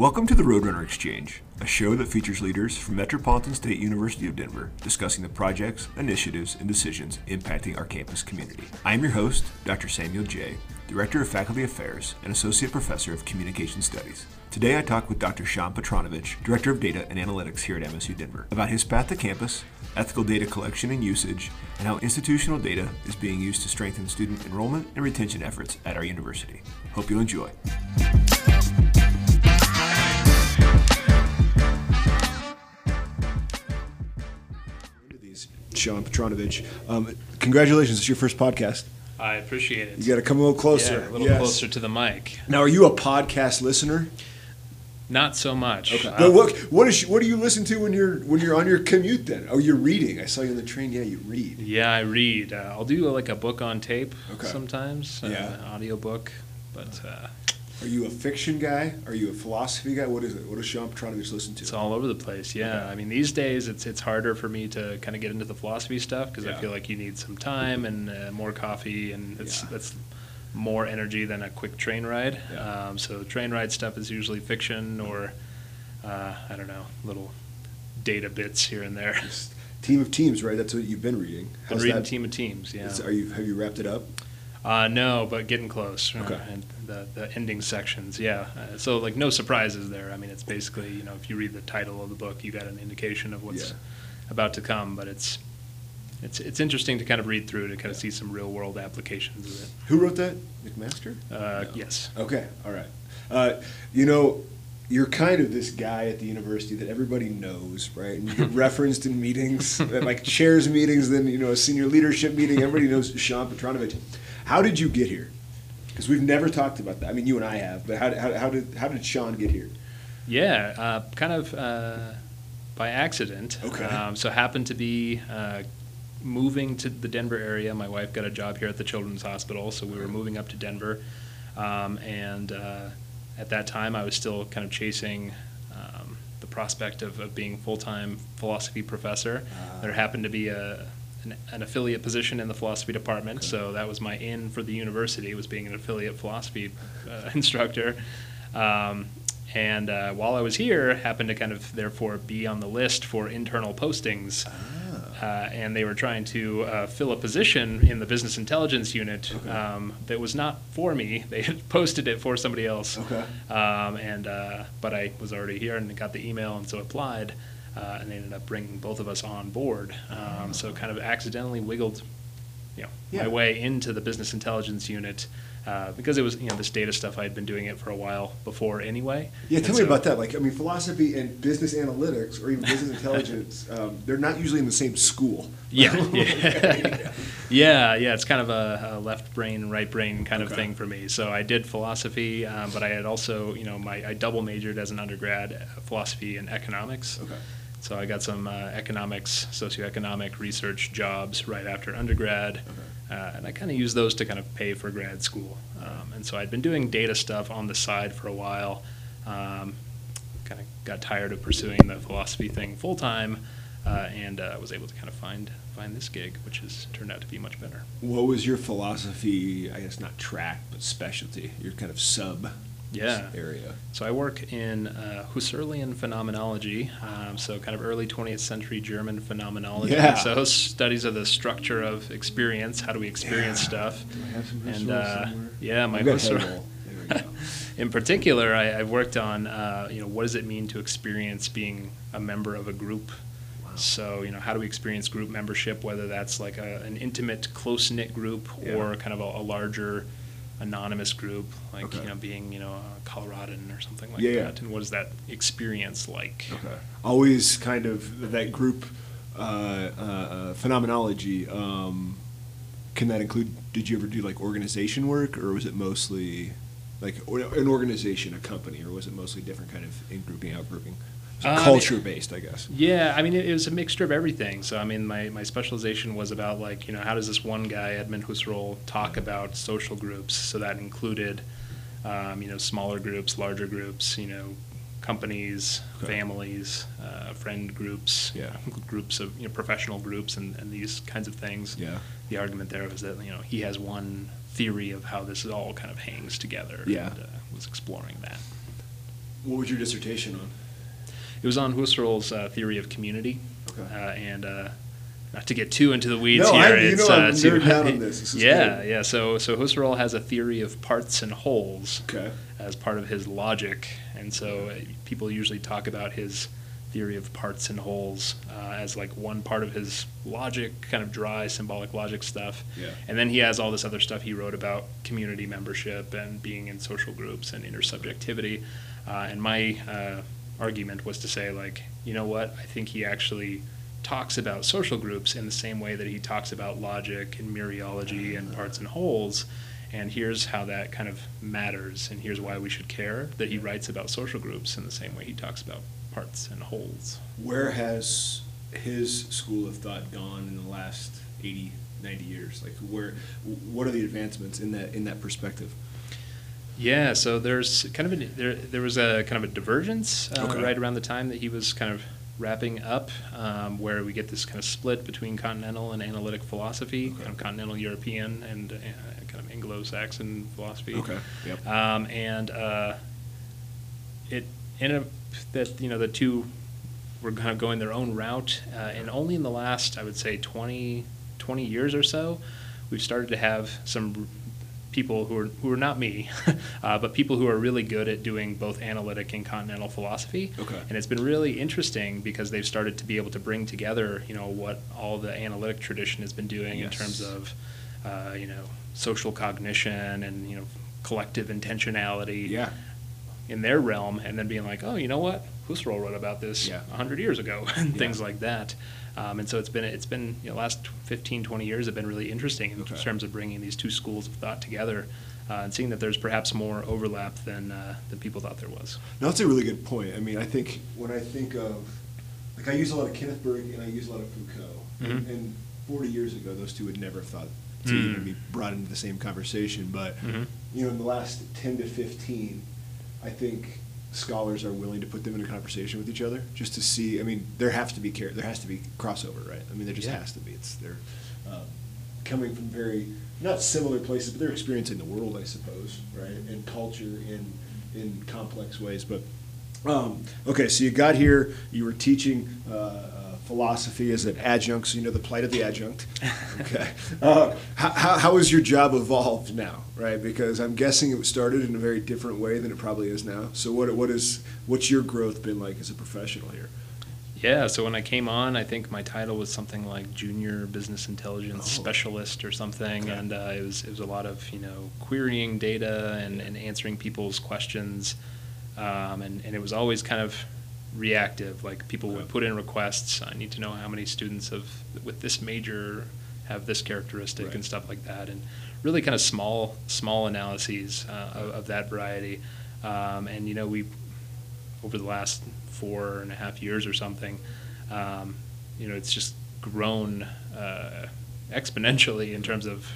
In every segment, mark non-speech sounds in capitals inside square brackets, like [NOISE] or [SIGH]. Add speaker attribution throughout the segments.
Speaker 1: Welcome to the Roadrunner Exchange, a show that features leaders from Metropolitan State University of Denver discussing the projects, initiatives, and decisions impacting our campus community. I am your host, Dr. Samuel J., Director of Faculty Affairs and Associate Professor of Communication Studies. Today I talk with Dr. Sean Petranovich, Director of Data and Analytics here at MSU Denver, about his path to campus, ethical data collection and usage, and how institutional data is being used to strengthen student enrollment and retention efforts at our university. Hope you enjoy. Sean Petranovich. Um, congratulations, it's your first podcast.
Speaker 2: I appreciate it.
Speaker 1: You got to come a little closer.
Speaker 2: Yeah, a little
Speaker 1: Yes.
Speaker 2: closer to the mic.
Speaker 1: Now, are you a podcast listener?
Speaker 2: Not so much.
Speaker 1: Okay. But what what is what do you listen to when you're when you're on your commute? Then oh, you're reading. I saw you on the train. Yeah, you read.
Speaker 2: yeah, I read. Uh, I'll do like a book on tape
Speaker 1: Okay.
Speaker 2: sometimes.
Speaker 1: Yeah.
Speaker 2: Uh, audio book. But uh,
Speaker 1: Are you a fiction guy? Are you a philosophy guy? What is it? What does Sean Petranovich listen to?
Speaker 2: it's all over the place. Yeah.
Speaker 1: Okay.
Speaker 2: I mean, these days it's it's harder for me to kind of get into the philosophy stuff because
Speaker 1: Yeah.
Speaker 2: I feel like you need some time and uh, more coffee, and it's
Speaker 1: Yeah.
Speaker 2: that's more energy than a quick train ride.
Speaker 1: Yeah.
Speaker 2: Um, so train ride stuff is usually fiction or uh, I don't know, little data bits here and there.
Speaker 1: Just Team of Teams, right? That's what you've been reading.
Speaker 2: Been reading
Speaker 1: that?
Speaker 2: Team of Teams. Yeah.
Speaker 1: Is- Are you have you wrapped it up?
Speaker 2: Uh, no, but getting close. uh,
Speaker 1: Okay.
Speaker 2: And the, the ending sections, yeah. Uh, so like no surprises there. I mean, it's basically you know if you read the title of the book, you got an indication of what's
Speaker 1: Yeah.
Speaker 2: about to come. But it's it's it's interesting to kind of read through to kind of see some real world applications of it.
Speaker 1: Who wrote that? McMaster.
Speaker 2: Uh,
Speaker 1: No.
Speaker 2: Yes.
Speaker 1: Okay, all right. Uh, you know, you're kind of this guy at the university that everybody knows, right? And you get [LAUGHS] referenced in meetings, like chairs meetings, then you know a senior leadership meeting. Everybody knows Sean Petranovich. How did you get here? Because we've never talked about that. I mean, you and I have, but how, how, how did how did Sean get here?
Speaker 2: Yeah, uh, kind of uh, by accident.
Speaker 1: Okay.
Speaker 2: Um, so happened to be uh, moving to the Denver area. My wife got a job here at the Children's Hospital, so we were moving up to Denver. Um, and uh, at that time, I was still kind of chasing um, the prospect of, of being full time philosophy professor.
Speaker 1: Ah.
Speaker 2: there happened to be a an, an affiliate position in the philosophy department,
Speaker 1: Okay.
Speaker 2: so that was my in for the university. Was being an affiliate philosophy uh, [LAUGHS] instructor. Um, and uh, while I was here, happened to kind of therefore be on the list for internal postings.
Speaker 1: Ah.
Speaker 2: Uh, and they were trying to uh, fill a position in the business intelligence unit
Speaker 1: Okay.
Speaker 2: um, that was not for me. [LAUGHS] They had posted it for somebody else.
Speaker 1: Okay.
Speaker 2: Um, and uh, but I was already here and got the email and so applied, uh, and they ended up bringing both of us on board. Um, so kind of accidentally wiggled, you know,
Speaker 1: Yeah.
Speaker 2: my way into the business intelligence unit. Uh, because it was, you know, this data stuff I had been doing it for a while before anyway.
Speaker 1: Yeah,
Speaker 2: And
Speaker 1: tell me
Speaker 2: so-
Speaker 1: about that. Like, I mean, philosophy and business analytics, or even business intelligence, [LAUGHS] um, they're not usually in the same school.
Speaker 2: Yeah, yeah, [LAUGHS] yeah, yeah. It's kind of a, a left brain, right brain kind of thing for me. So I did philosophy, um, but I had also, you know, my I double majored as an undergrad, uh, philosophy and economics.
Speaker 1: Okay.
Speaker 2: So I got some uh, economics, socioeconomic research jobs right after undergrad,
Speaker 1: Okay.
Speaker 2: uh, and I kind of used those to kind of pay for grad school. Um, and so I'd been doing data stuff on the side for a while. Um, kind of got tired of pursuing the philosophy thing full time, uh, and uh, was able to kind of find find this gig, which has turned out to be much better.
Speaker 1: What was your philosophy? I guess not track, but specialty. Your kind of sub
Speaker 2: Yeah.
Speaker 1: area.
Speaker 2: So I work in uh, Husserlian phenomenology, um, so kind of early 20th century German phenomenology.
Speaker 1: Yeah.
Speaker 2: So studies of the structure of experience. How do we experience
Speaker 1: Yeah.
Speaker 2: stuff?
Speaker 1: Do I have some
Speaker 2: And uh, yeah, my Husserl.
Speaker 1: Hegel. [LAUGHS] There we go.
Speaker 2: in particular, I, I've worked on uh, you know what does it mean to experience being a member of a group.
Speaker 1: Wow.
Speaker 2: So you know how do we experience group membership? Whether that's like a, an intimate, close knit group
Speaker 1: Yeah.
Speaker 2: or kind of a, a larger anonymous group, like
Speaker 1: Okay.
Speaker 2: you know being you know a Coloradan or something like
Speaker 1: Yeah, yeah.
Speaker 2: that. And what is that experience like?
Speaker 1: Okay. Always kind of that group uh, uh, uh, phenomenology. Um, can that include? Did you ever do like organization work, or was it mostly like or- an organization, a company, or was it mostly different kind of in grouping, out grouping?
Speaker 2: Um,
Speaker 1: culture based, I guess.
Speaker 2: Yeah, I mean, it, it was a mixture of everything. So, I mean, my, my specialization was about, like, you know, how does this one guy, Edmund Husserl, talk about social groups? So that included, um, you know, smaller groups, larger groups, you know, companies,
Speaker 1: Okay.
Speaker 2: families, uh, friend groups,
Speaker 1: Yeah.
Speaker 2: groups of, you know, professional groups, and, and these kinds of things.
Speaker 1: Yeah.
Speaker 2: The argument there was that, you know, he has one theory of how this all kind of hangs together.
Speaker 1: Yeah.
Speaker 2: And uh, was exploring that.
Speaker 1: What was your dissertation on?
Speaker 2: It was on Husserl's uh, theory of community,
Speaker 1: Okay.
Speaker 2: uh, and uh, not to get too into the weeds
Speaker 1: No,
Speaker 2: here.
Speaker 1: I-
Speaker 2: it's, uh, too-
Speaker 1: this. This is
Speaker 2: yeah,
Speaker 1: good.
Speaker 2: yeah. So, so Husserl has a theory of parts and wholes
Speaker 1: Okay.
Speaker 2: as part of his logic, and so uh, people usually talk about his theory of parts and wholes uh, as like one part of his logic, kind of dry symbolic logic stuff.
Speaker 1: Yeah.
Speaker 2: And then he has all this other stuff he wrote about community membership and being in social groups and intersubjectivity. Uh, and my uh, argument was to say, like, you know what? I think he actually talks about social groups in the same way that he talks about logic and mereology and parts and wholes. And here's how that kind of matters, and here's why we should care that he writes about social groups in the same way he talks about parts and wholes.
Speaker 1: Where has his school of thought gone in the last 80, 90 years? Like, where, what are the advancements in that in that perspective?
Speaker 2: Yeah, so there's kind of a, there there was a kind of a divergence uh,
Speaker 1: Okay.
Speaker 2: right around the time that he was kind of wrapping up, um, where we get this kind of split between continental and analytic philosophy,
Speaker 1: Okay.
Speaker 2: kind of continental European and uh, kind of Anglo-Saxon philosophy.
Speaker 1: Okay. Yep.
Speaker 2: Um, and uh, it ended up that you know the two were kind of going their own route, uh, and only in the last I would say 20, 20 years or so, we've started to have some people who are who are not me, [LAUGHS] uh, but people who are really good at doing both analytic and continental philosophy.
Speaker 1: Okay.
Speaker 2: And it's been really interesting because they've started to be able to bring together, you know, what all the analytic tradition has been doing in terms of, uh, you know, social cognition and you know collective intentionality
Speaker 1: Yeah.
Speaker 2: in their realm, and then being like, oh, you know what, Husserl wrote about this
Speaker 1: Yeah.
Speaker 2: a hundred years ago, [LAUGHS] and
Speaker 1: Yeah.
Speaker 2: things like that. Um, and so it's been it's been you know, last 15, 20 years have been really interesting in
Speaker 1: Okay.
Speaker 2: terms of bringing these two schools of thought together. Uh, and seeing that there's perhaps more overlap than uh, than people thought there was.
Speaker 1: No, that's a really good point. I mean, I think when I think of, like, I use a lot of Kenneth Burke and I use a lot of Foucault. And,
Speaker 2: Mhm.
Speaker 1: and 40 years ago, those two would never have thought to
Speaker 2: Mm.
Speaker 1: even be brought into the same conversation. But,
Speaker 2: Mhm.
Speaker 1: you know, in the last 10 to 15, I think scholars are willing to put them in a conversation with each other just to see. I mean, there has to be care. There has to be crossover, right? I mean, there just
Speaker 2: Yeah.
Speaker 1: has to be. It's they're um, coming from very not similar places, but they're experiencing the world, I suppose, right, and culture in in complex ways. But um, okay, so you got here. You were teaching. Uh, uh, Philosophy as an adjunct, so you know the plight of the adjunct. Okay, uh, how, how, how has your job evolved now, right? Because I'm guessing it started in a very different way than it probably is now. So what what is what's your growth been like as a professional here?
Speaker 2: Yeah, so when I came on, I think my title was something like junior business intelligence
Speaker 1: Oh.
Speaker 2: specialist or something,
Speaker 1: Okay.
Speaker 2: and uh, it was it was a lot of you know querying data and, and answering people's questions, um, and and it was always kind of reactive. Like people would put in requests. I need to know how many students of with this major have this characteristic
Speaker 1: Right.
Speaker 2: and stuff like that, and really kind of small small analyses uh, of, of that variety. Um, and you know we over the last four and a half years or something, um, you know, it's just grown uh, exponentially in terms of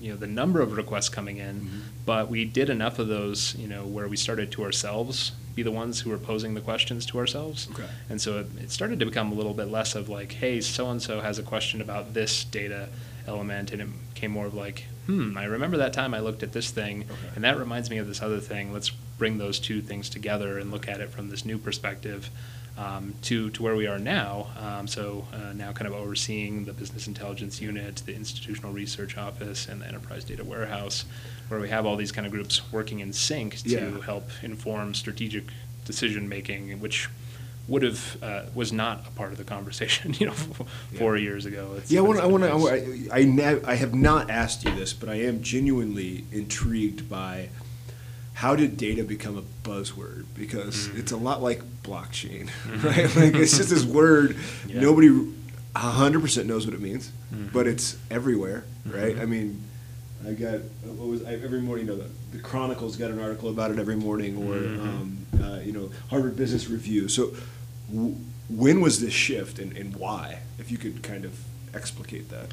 Speaker 2: you know the number of requests coming in.
Speaker 1: Mhm.
Speaker 2: But we did enough of those, you know, where we started to ourselves be the ones who were posing the questions to ourselves.
Speaker 1: Okay.
Speaker 2: And so it, it started to become a little bit less of like, hey, so and so has a question about this data element, and it became more of like, hmm, I remember that time I looked at this thing,
Speaker 1: Okay.
Speaker 2: and that reminds me of this other thing. Let's bring those two things together and look at it from this new perspective. Um, to, to where we are now. Um, so uh, now kind of overseeing the business intelligence unit, the institutional research office, and the enterprise data warehouse, where we have all these kind of groups working in sync to
Speaker 1: Yeah.
Speaker 2: help inform strategic decision making, which would have uh, was not a part of the conversation, [LAUGHS] you know, four years ago. It's-
Speaker 1: Yeah, I
Speaker 2: it's
Speaker 1: want. I want.
Speaker 2: nice.
Speaker 1: I, I, I have not asked you this, but I am genuinely intrigued by how did data become a buzzword? Because
Speaker 2: Mm.
Speaker 1: it's a lot like blockchain, [LAUGHS] right? Like it's just this word
Speaker 2: Yeah.
Speaker 1: nobody hundred percent knows what it means,
Speaker 2: Mhm.
Speaker 1: but it's everywhere, right?
Speaker 2: Mhm.
Speaker 1: I mean, I got what was I, every morning. You know, the, the Chronicles got an article about it every morning, or
Speaker 2: Mhm.
Speaker 1: um, uh, you know, Harvard Business Review. So, w- when was this shift, and, and why? If you could kind of explicate that.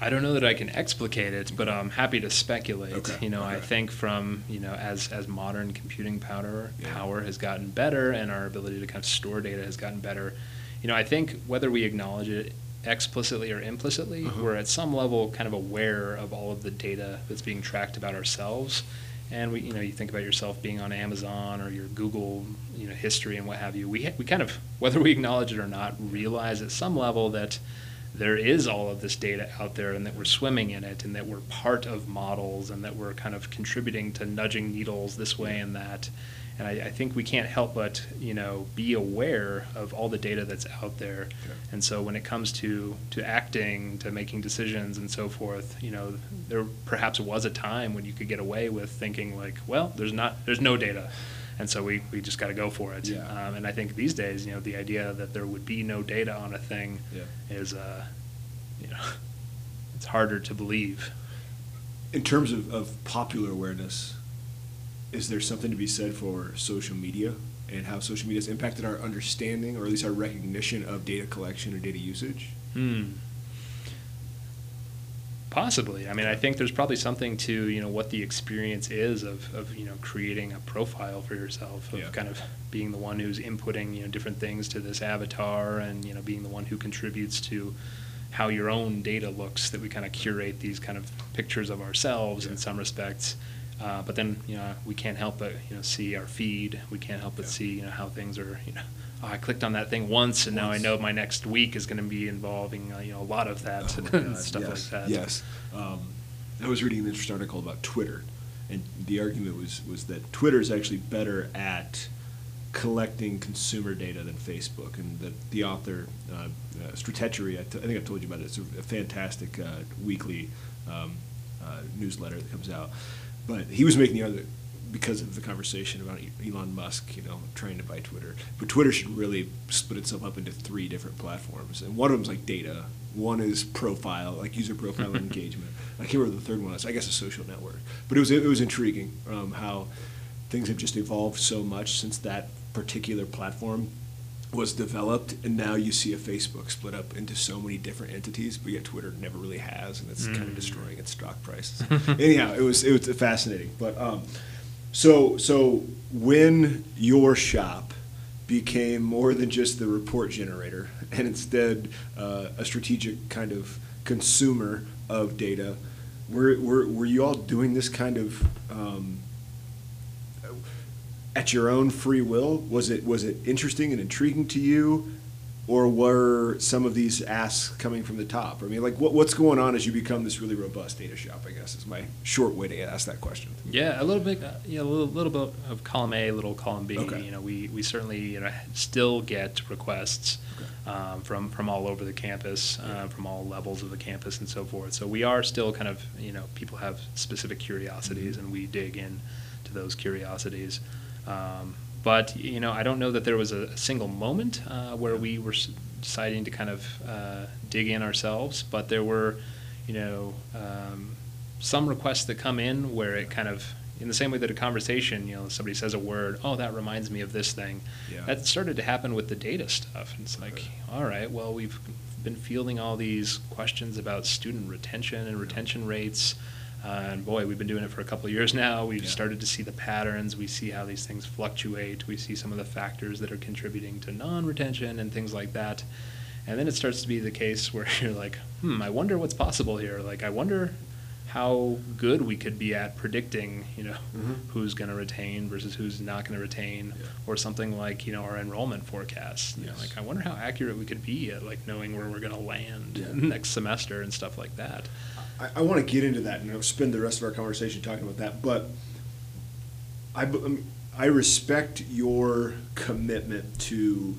Speaker 2: I don't know that I can explicate it, but I'm happy to speculate.
Speaker 1: Okay,
Speaker 2: You know, I think from you know as as modern computing power
Speaker 1: Yeah.
Speaker 2: power has gotten better and our ability to kind of store data has gotten better. You know, I think whether we acknowledge it explicitly or implicitly,
Speaker 1: Uh-huh.
Speaker 2: we're at some level kind of aware of all of the data that's being tracked about ourselves. and we, you know, you think about yourself being on Amazon or your Google, you know, history and what have you. We, we kind of, [LAUGHS] whether we acknowledge it or not, realize at some level that there is all of this data out there and that we're swimming in it and that we're part of models and that we're kind of contributing to nudging needles this way and that. And I, I think we can't help but, you know, be aware of all the data that's out there.
Speaker 1: Okay.
Speaker 2: And so when it comes to, to acting, to making decisions and so forth, you know, there perhaps was a time when you could get away with thinking like, well, there's not, there's no data. And so we, we just got to go for it.
Speaker 1: Yeah.
Speaker 2: Um, and I think these days, you know, the idea that there would be no data on a thing
Speaker 1: Yeah.
Speaker 2: is, uh, you know, [LAUGHS] it's harder to believe.
Speaker 1: In terms of, of popular awareness, is there something to be said for social media and how social media has impacted our understanding or at least our recognition of data collection or data usage?
Speaker 2: Hmm. Possibly. I mean, I think there's probably something to you know what the experience is of, of you know creating a profile for yourself of
Speaker 1: Yeah.
Speaker 2: kind of being the one who's inputting you know different things to this avatar and you know being the one who contributes to how your own data looks. That we kind of curate these kind of pictures of ourselves
Speaker 1: Yeah.
Speaker 2: in some respects. Uh, but then you know we can't help but you know see our feed. We can't help but
Speaker 1: Yeah.
Speaker 2: see you know how things are you know. Oh, I clicked on that thing once, and now I know my next week is going to be involving uh, you know a lot of that
Speaker 1: Oh [LAUGHS]
Speaker 2: and stuff
Speaker 1: yes,
Speaker 2: like that.
Speaker 1: Yes. Um, I was reading an interesting article about Twitter, and the argument was, was that Twitter is actually better at collecting consumer data than Facebook. And the, the author, uh, uh, Stratechery, I, t- I think I've told you about it, it's a, a fantastic uh, weekly um, uh, newsletter that comes out. But he was making the other, because of the conversation about Elon Musk, you know, trying to buy Twitter. But Twitter should really split itself up into three different platforms, and one of them is like data. One is profile, like user profile and [LAUGHS] engagement. I can't remember the third one. is. I guess a social network. But it was it was intriguing um, how things have just evolved so much since that particular platform was developed, and now you see a Facebook split up into so many different entities, but yet Twitter never really has, and it's kind of
Speaker 2: Mm.
Speaker 1: destroying its stock prices. [LAUGHS] Anyhow, it was it was fascinating. But um, so so when your shop became more than just the report generator, [LAUGHS] and instead uh, a strategic kind of consumer of data, were were, were you all doing this kind of um, at your own free will? Was it was it interesting and intriguing to you, or were some of these asks coming from the top? I mean, like what, what's going on as you become this really robust data shop? I guess is my short way to ask that question.
Speaker 2: Yeah, a little bit, uh, yeah, a little, little bit of column A, a little column B.
Speaker 1: Okay.
Speaker 2: You know, we, we certainly you know still get requests
Speaker 1: Okay.
Speaker 2: um, from from all over the campus, uh, from all levels of the campus, and so forth. So we are still kind of you know people have specific curiosities,
Speaker 1: Mm-hmm.
Speaker 2: and we dig in to those curiosities. Um, but you know, I don't know that there was a, single moment uh, where we were deciding to kind of uh, dig in ourselves. But there were, you know, um, some requests that come in where it kind of, in the same way that a conversation, you know, somebody says a word, oh, that reminds me of this thing.
Speaker 1: Yeah.
Speaker 2: That started to happen with the data stuff. And it's like,
Speaker 1: Okay.
Speaker 2: all right, well, we've been fielding all these questions about student retention and retention rates. Uh, and boy, we've been doing it for a couple of years now. We've
Speaker 1: Yeah.
Speaker 2: started to see the patterns. We see how these things fluctuate. We see some of the factors that are contributing to non-retention and things like that. And then it starts to be the case where [LAUGHS] you're like, hmm, I wonder what's possible here. Like, I wonder how good we could be at predicting, you know,
Speaker 1: Mhm.
Speaker 2: who's going to retain versus who's not going to retain,
Speaker 1: Yeah.
Speaker 2: or something like, you know, our enrollment forecasts. You know, like, I wonder how accurate we could be at like knowing where we're going to land
Speaker 1: Yeah. [LAUGHS]
Speaker 2: next semester and stuff like that.
Speaker 1: I, I want to get into that and spend the rest of our conversation talking about that, but I, I respect your commitment to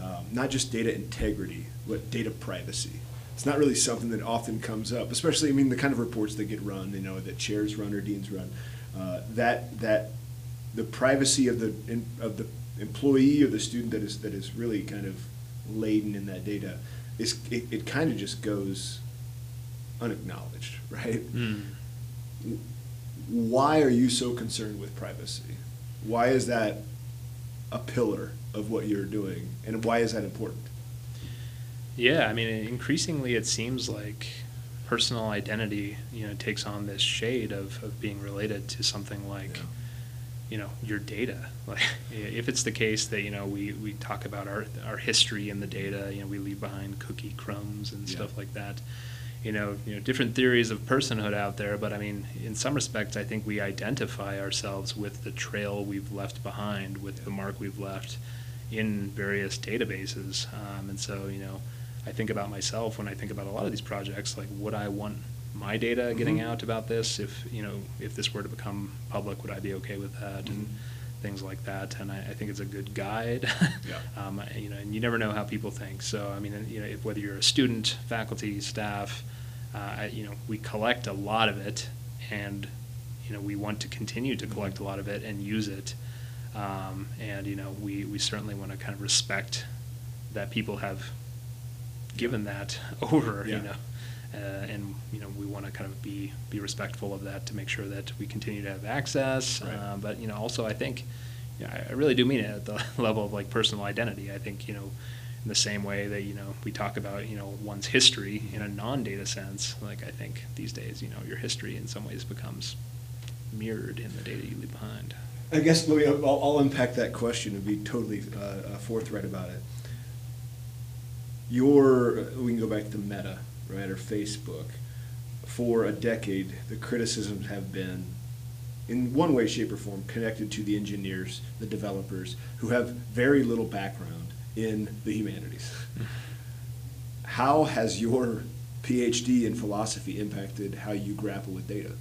Speaker 1: um, not just data integrity, but data privacy. It's not really something that often comes up, especially, I mean, the kind of reports that get run, you know, that chairs run or deans run. Uh, that, that the privacy of the, of the employee or the student that is, that is really kind of laden in that data is, it, it kind of just goes unacknowledged, [LAUGHS] right?
Speaker 2: Mm.
Speaker 1: Why are you so concerned with privacy? Why is that a pillar of what you're doing, and why is that important?
Speaker 2: Yeah, I mean, increasingly it seems like personal identity, you know, takes on this shade of, of being related to something like,
Speaker 1: Yeah.
Speaker 2: you know, your data. [LAUGHS] Like, if it's the case that you know we, we talk about our our history in the data, you know, we leave behind cookie crumbs and
Speaker 1: Yeah.
Speaker 2: stuff like that. You know, you know, different theories of personhood out there, but I mean, in some respects, I think we identify ourselves with the trail we've left behind, with the mark we've left in various databases. Um, and so, you know, I think about myself when I think about a lot of these projects, like, would I want my data getting
Speaker 1: Mhm.
Speaker 2: out about this? If, you know, if this were to become public, would I be okay with that? And
Speaker 1: Mhm.
Speaker 2: Things like that. And I, I think it's a good guide. [LAUGHS]
Speaker 1: Yeah. [LAUGHS]
Speaker 2: um, you know, and you never know how people think. So, I mean, you know, if, whether you're a student, faculty, staff, uh, I, you know, we collect a lot of it, and you know, we want to continue to collect a lot of it and use it. Um, and you know, we, we certainly want to kind of respect that people have given that [LAUGHS] over.
Speaker 1: Yeah.
Speaker 2: You know, uh, and you know, we want to kind of be be respectful of that to make sure that we continue to have access.
Speaker 1: Right.
Speaker 2: Uh, but you know, also I think, yeah, I really do mean it at the [LAUGHS] level of like personal identity. I think you know, in the same way that you know we talk about you know one's history in a non-data sense. Like I think these days, you know, your history in some ways becomes mirrored in the data you leave behind.
Speaker 1: I guess let me, I'll, I'll unpack that question and be totally uh, uh, forthright about it. Your, we can go back to Meta, right, or Facebook. For a decade, the criticisms have been, in one way, shape, or form, connected to the engineers, the developers, who have very little background in the humanities. [LAUGHS] How has your PhD in philosophy impacted how you grapple with data?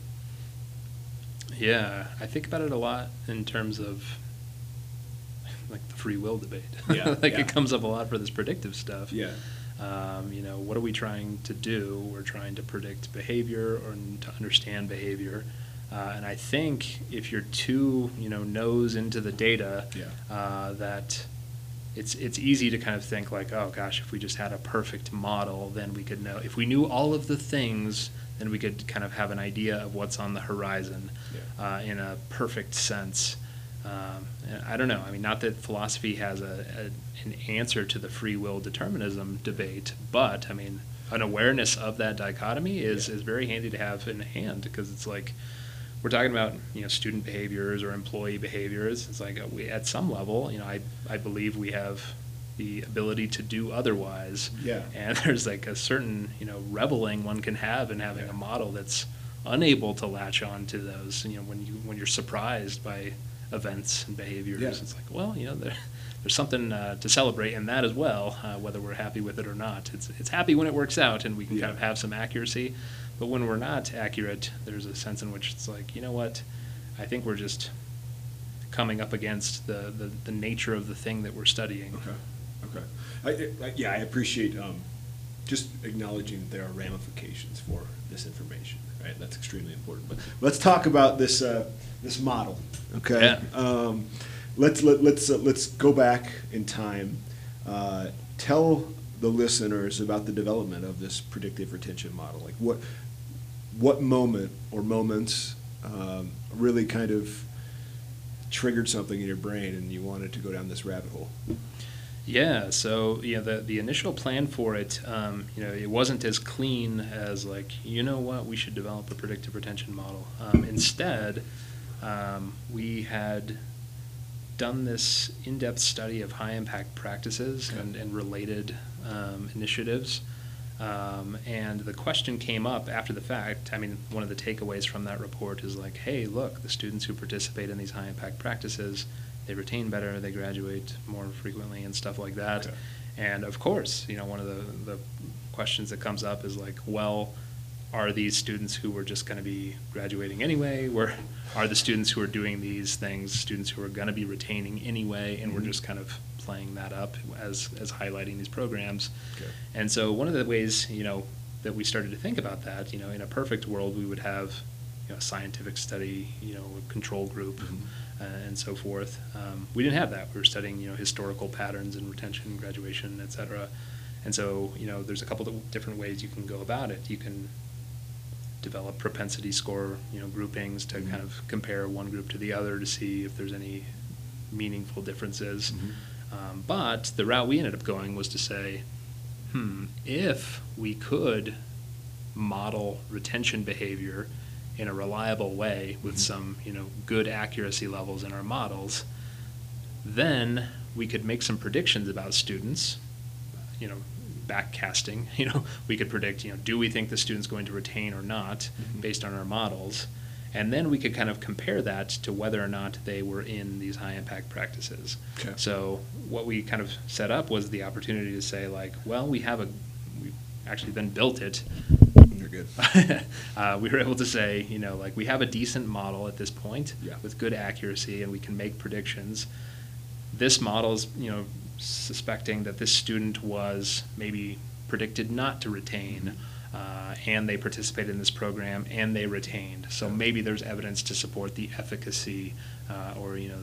Speaker 2: Yeah, I think about it a lot in terms of like the free will debate.
Speaker 1: Yeah, [LAUGHS]
Speaker 2: like
Speaker 1: yeah.
Speaker 2: it comes up a lot for this predictive stuff.
Speaker 1: Yeah.
Speaker 2: Um, you know, what are we trying to do? We're trying to predict behavior or to understand behavior. Uh, and I think if you're too, you know, nose into the data,
Speaker 1: Yeah.
Speaker 2: uh, that it's it's easy to kind of think like, oh gosh, if we just had a perfect model, then we could know. If we knew all of the things, then we could kind of have an idea of what's on the horizon
Speaker 1: Yeah.
Speaker 2: uh, in a perfect sense. Um, I don't know. I mean, not that philosophy has a, a an answer to the free will determinism debate, but I mean, an awareness of that dichotomy is
Speaker 1: Yeah.
Speaker 2: is very handy to have in hand because it's like we're talking about you know student behaviors or employee behaviors. It's like we at some level, you know, I I believe we have the ability to do otherwise.
Speaker 1: Yeah.
Speaker 2: And [LAUGHS] there's like a certain you know reveling one can have in having
Speaker 1: Yeah.
Speaker 2: a model that's unable to latch on to those. You know, when you when you're surprised by events and behaviors,
Speaker 1: Yeah.
Speaker 2: it's like well, you know, there, there's something uh, to celebrate in that as well, uh, whether we're happy with it or not. It's it's happy when it works out and we can kind of have some accuracy, but when we're not accurate, there's a sense in which it's like you know what, I think we're just coming up against the, the, the nature of the thing that we're studying.
Speaker 1: Okay, okay. I, I, yeah, I appreciate um, just acknowledging that there are ramifications for this information, right? That's extremely important. But let's talk about this, uh, this model, okay?
Speaker 2: Yeah.
Speaker 1: Um, let's, let, let's, uh, let's go back in time. Uh, tell the listeners about the development of this predictive retention model. Like what, what moment or moments um, really kind of triggered something in your brain and you wanted to go down this rabbit hole?
Speaker 2: Yeah, so you know the the initial plan for it, um, you know, it wasn't as clean as like you know what we should develop a predictive retention model. Um, instead, um, we had done this in-depth study of high impact practices
Speaker 1: Okay.
Speaker 2: and, and related um, initiatives. Um, and the question came up after the fact. I mean, one of the takeaways from that report is like, hey, look, the students who participate in these high impact practices, they retain better, they graduate more frequently, and stuff like that.
Speaker 1: Okay.
Speaker 2: And of course, you know, one of the, the questions that comes up is like, well, are these students who were just going to be graduating anyway? Were are the students who are doing these things students who are going to be retaining anyway? And we're
Speaker 1: Mhm.
Speaker 2: just kind of playing that up as as highlighting these programs.
Speaker 1: Okay.
Speaker 2: And so one of the ways you know that we started to think about that, you know, in a perfect world, we would have you know, a scientific study, you know, a control group.
Speaker 1: Mhm.
Speaker 2: Uh, and so forth. Um, we didn't have that. We were studying, you know, historical patterns in retention, graduation, et cetera. And so, you know, there's a couple of different ways you can go about it. You can develop propensity score, you know, groupings to
Speaker 1: Mhm.
Speaker 2: kind of compare one group to the other to see if there's any meaningful differences.
Speaker 1: Mhm.
Speaker 2: Um, but the route we ended up going was to say, hmm, if we could model retention behavior in a reliable way with
Speaker 1: Mhm.
Speaker 2: some, you know, good accuracy levels in our models, then we could make some predictions about students, you know, backcasting. [LAUGHS] You know, we could predict, you know, do we think the student's going to retain or not
Speaker 1: Mhm.
Speaker 2: based on our models? And then we could kind of compare that to whether or not they were in these high impact practices.
Speaker 1: Okay.
Speaker 2: So what we kind of set up was the opportunity to say like, well, we have a, we actually then built it.
Speaker 1: You're good. [LAUGHS]
Speaker 2: uh, we were able to say, you know, like we have a decent model at this point
Speaker 1: Yeah.
Speaker 2: with good accuracy and we can make predictions. This model is, you know, suspecting that this student was maybe predicted not to retain, uh, and they participated in this program and they retained. So maybe there's evidence to support the efficacy, uh, or you know,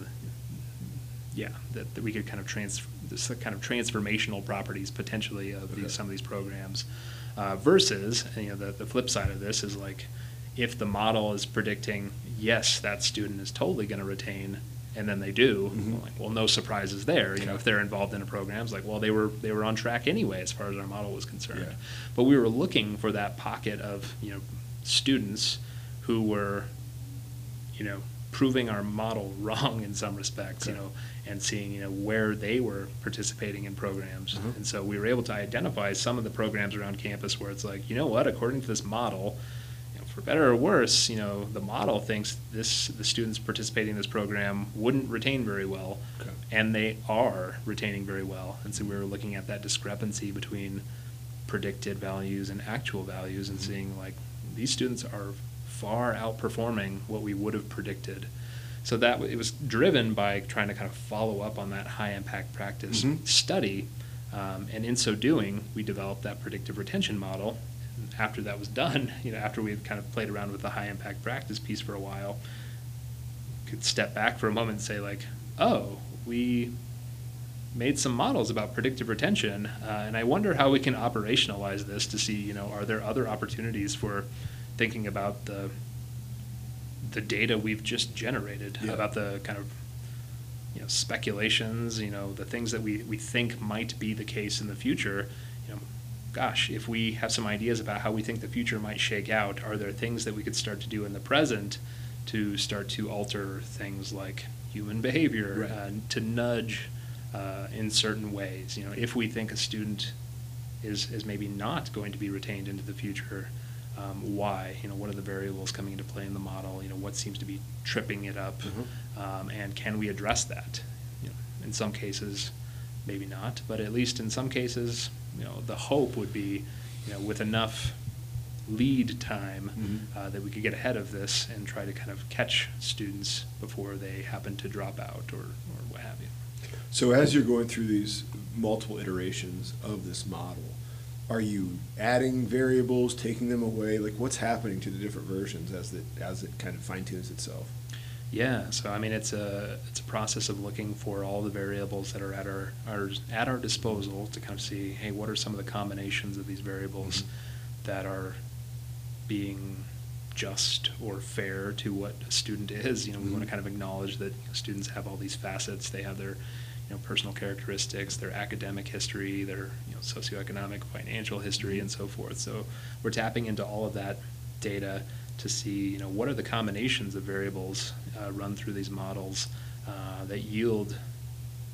Speaker 2: yeah, that, that we could kind of trans this kind of transformational properties potentially of
Speaker 1: Okay.
Speaker 2: these some of these programs. Uh, versus, you know, the, the flip side of this is like, if the model is predicting yes, that student is totally going to retain, and then they do,
Speaker 1: Mhm.
Speaker 2: like, well, no surprises there. You know, if they're involved in a program, it's like, well, they were they were on track anyway as far as our model was concerned.
Speaker 1: Yeah.
Speaker 2: But we were looking for that pocket of you know students who were, you know, proving our model [LAUGHS] wrong in some respects. You know, and seeing you know where they were participating in programs.
Speaker 1: Uh-huh.
Speaker 2: And so we were able to identify some of the programs around campus where it's like, you know what, according to this model, for better or worse, you know, the model thinks this the students participating in this program wouldn't retain very well,
Speaker 1: Okay.
Speaker 2: and they are retaining very well. And so we were looking at that discrepancy between predicted values and actual values, and
Speaker 1: Mhm.
Speaker 2: seeing like these students are far outperforming what we would have predicted. So that it was driven by trying to kind of follow up on that high impact practice
Speaker 1: Mhm.
Speaker 2: study, um, and in so doing, we developed that predictive retention model. After that was done, [LAUGHS] you know, after we had kind of played around with the high impact practice piece for a while, could step back for a moment and say like, oh, we made some models about predictive retention, uh, and I wonder how we can operationalize this to see, you know, are there other opportunities for thinking about the the data we've just generated
Speaker 1: Yeah.
Speaker 2: about the kind of you know speculations, you know, the things that we, we think might be the case in the future. Gosh, if we have some ideas about how we think the future might shake out, are there things that we could start to do in the present to start to alter things like human behavior,
Speaker 1: Right.
Speaker 2: uh, to nudge uh, in certain ways? You know, if we think a student is is maybe not going to be retained into the future, um, why? You know, what are the variables coming into play in the model? You know, what seems to be tripping it up,
Speaker 1: Mhm.
Speaker 2: um, and can we address that? You know, in some cases, maybe not, but at least in some cases, you know, the hope would be, you know, with enough lead time
Speaker 1: Mhm.
Speaker 2: uh, that we could get ahead of this and try to kind of catch students before they happen to drop out or, or what have you.
Speaker 1: So as you're going through these multiple iterations of this model, are you adding variables, taking them away? Like what's happening to the different versions as it as it kind of fine tunes itself?
Speaker 2: Yeah, so I mean, it's a it's a process of looking for all the variables that are at our, our at our disposal to kind of see, hey, what are some of the combinations of these variables
Speaker 1: Mhm.
Speaker 2: that are being just or fair to what a student is. You know, we want to kind of acknowledge that students have all these facets. They have their you know personal characteristics, their academic history, their you know socioeconomic, financial history, and so forth. So we're tapping into all of that data to see you know what are the combinations of variables uh, run through these models uh, that yield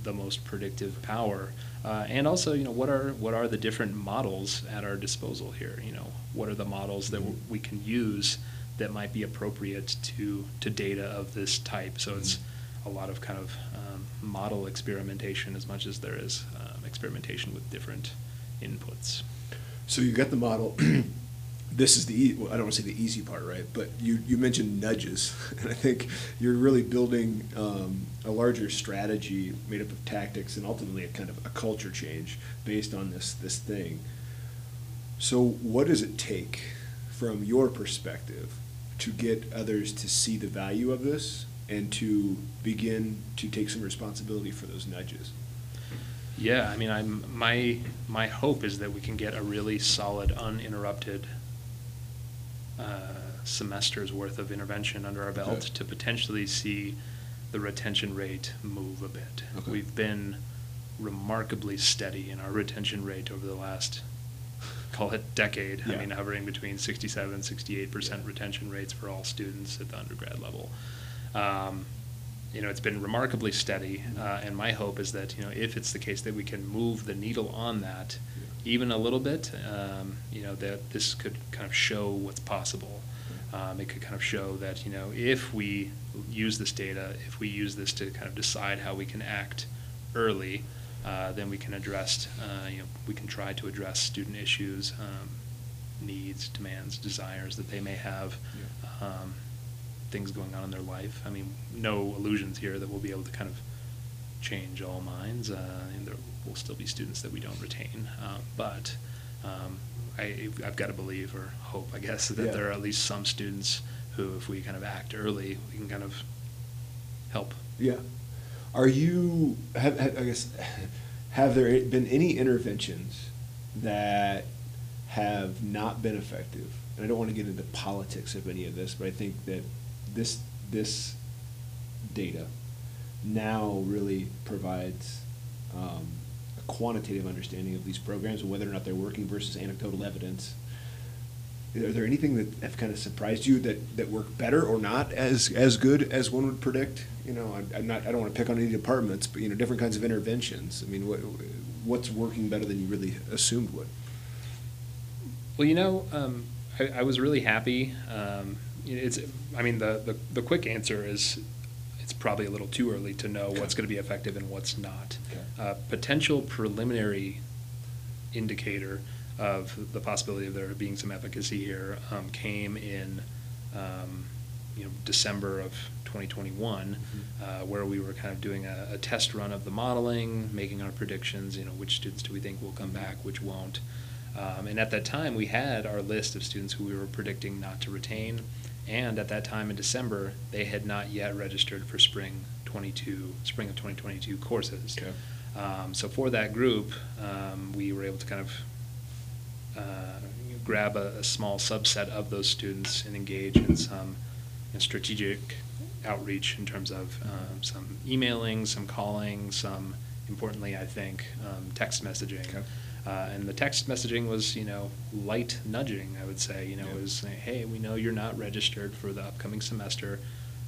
Speaker 2: the most predictive power, uh, and also you know what are what are the different models at our disposal here? You know what are the models that
Speaker 1: Mhm.
Speaker 2: we can use that might be appropriate to to data of this type? So it's a lot of kind of um, model experimentation as much as there is um, experimentation with different inputs.
Speaker 1: So you got the model. [CLEARS THROAT] this is the well, I don't want to say the easy part, right? But you you mentioned nudges, [LAUGHS] and I think you're really building um, a larger strategy made up of tactics and ultimately a kind of a culture change based on this this thing. So what does it take from your perspective to get others to see the value of this and to begin to take some responsibility for those nudges?
Speaker 2: Yeah, I mean, I'm my my hope is that we can get a really solid, uninterrupted semester's worth of intervention under our belt
Speaker 1: Okay.
Speaker 2: to potentially see the retention rate move a bit.
Speaker 1: Okay.
Speaker 2: We've been remarkably steady in our retention rate over the last call it decade.
Speaker 1: Yeah.
Speaker 2: I mean, hovering between 67 and 68 percent retention rates for all students at the undergrad level. Um, you know, it's been remarkably steady, uh, and my hope is that you know, if it's the case that we can move the needle on that, even a little bit, um, you know, that this could kind of show what's possible. Um, it could kind of show that, you know, if we use this data, if we use this to kind of decide how we can act early, uh, then we can address, uh, you know, we can try to address student issues, um, needs, demands, desires that they may have,
Speaker 1: Yeah.
Speaker 2: um, things going on in their life. I mean, no illusions here that we'll be able to kind of change all minds, uh, there will still be students that we don't retain. Um, but um, I, I've got to believe or hope, I guess, that
Speaker 1: Yeah.
Speaker 2: there are at least some students who, if we kind of act early, we can kind of help.
Speaker 1: Yeah. Are you, have, have, I guess, have there been any interventions that have not been effective? And I don't want to get into politics of any of this, but I think that this, this data now really provides um, quantitative understanding of these programs and whether or not they're working versus anecdotal evidence. Are there anything that have kind of surprised you that, that work better or not as, as good as one would predict? You know, I'm, I'm not, I don't want to pick on any departments, but, you know, different kinds of interventions. I mean, what, what's working better than you really assumed would?
Speaker 2: Well, you know, um, I, I was really happy. Um, it's, I mean, the, the, the quick answer is it's probably a little too early to know what's going to be effective and what's not.
Speaker 1: Okay.
Speaker 2: Uh, potential preliminary indicator of the possibility of there being some efficacy here um, came in, um, you know, December of 2021, uh, where we were kind of doing a, a test run of the modeling, making our predictions. You know, which students do we think will come back, which won't. Um, and at that time, we had our list of students who we were predicting not to retain. And at that time in December, they had not yet registered for spring 22, spring of 2022 courses.
Speaker 1: Okay.
Speaker 2: Um, so for that group, um, we were able to kind of uh, grab a, a small subset of those students and engage in some you know, strategic outreach in terms of um, some emailing, some calling, some importantly, I think, um, text messaging.
Speaker 1: Okay.
Speaker 2: Uh, and the text messaging was, you know, light nudging, I would say. You know,
Speaker 1: Yeah.
Speaker 2: it was saying, hey, we know you're not registered for the upcoming semester.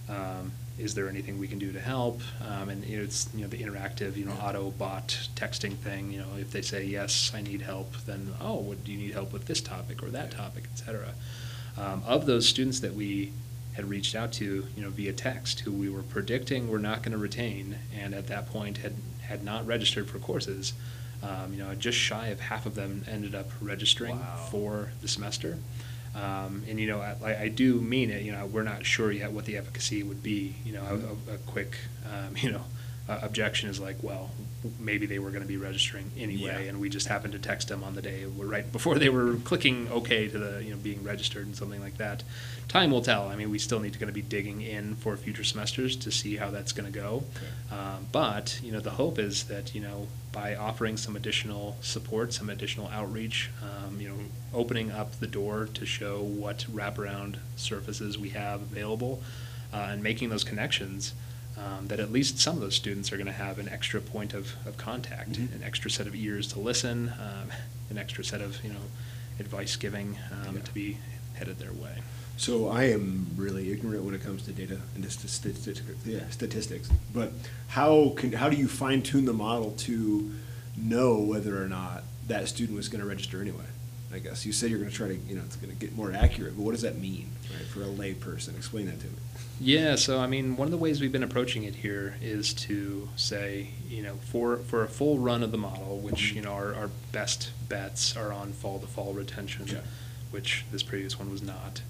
Speaker 2: Um, is there anything we can do to help? Um, and it's, you know, the interactive, you know, auto bot texting thing. You know, if they say, yes, I need help, then, oh, what, do you need help with this topic or that topic, et cetera. Um, of those students that we had reached out to, you know, via text, who we were predicting were not going to retain, and at that point had, had not registered for courses, um, you know, just shy of half of them ended up registering
Speaker 1: Wow.
Speaker 2: for the semester. Um, and you know, I, I do mean it. You know, we're not sure yet what the efficacy would be. You know, a, a, quick, um, [LAUGHS] you know, uh, objection is like, well, maybe they were going to be registering anyway,
Speaker 1: Yeah.
Speaker 2: and we just happened to text them on the day right before they were clicking OK to the you know being registered and something like that. Time will tell. I mean, we still need to going to be digging in for future semesters to see how that's going to go.
Speaker 1: Okay.
Speaker 2: Um, but you know, the hope is that you know by offering some additional support, some additional outreach, um, you know, opening up the door to show what wraparound services we have available, uh, and making those connections. Um, that at least some of those students are going to have an extra point of, of contact,
Speaker 1: Mhm.
Speaker 2: an extra set of ears to listen, um, [LAUGHS] an extra set of you know advice giving um,
Speaker 1: Yeah.
Speaker 2: to be headed their way.
Speaker 1: So I am really ignorant when it comes to data and just statistics, yeah, statistics. But how can how do you fine tune the model to know whether or not that student was going to register anyway? I guess you said you're going to try to you know it's going to get more accurate, but what does that mean right, for a lay person? Explain that to me.
Speaker 2: Yeah, so I mean, one of the ways we've been approaching it here is to say, you know, for for a full run of the model, which you know our, our best bets are on fall to fall retention,
Speaker 1: Okay.
Speaker 2: which this previous one was not,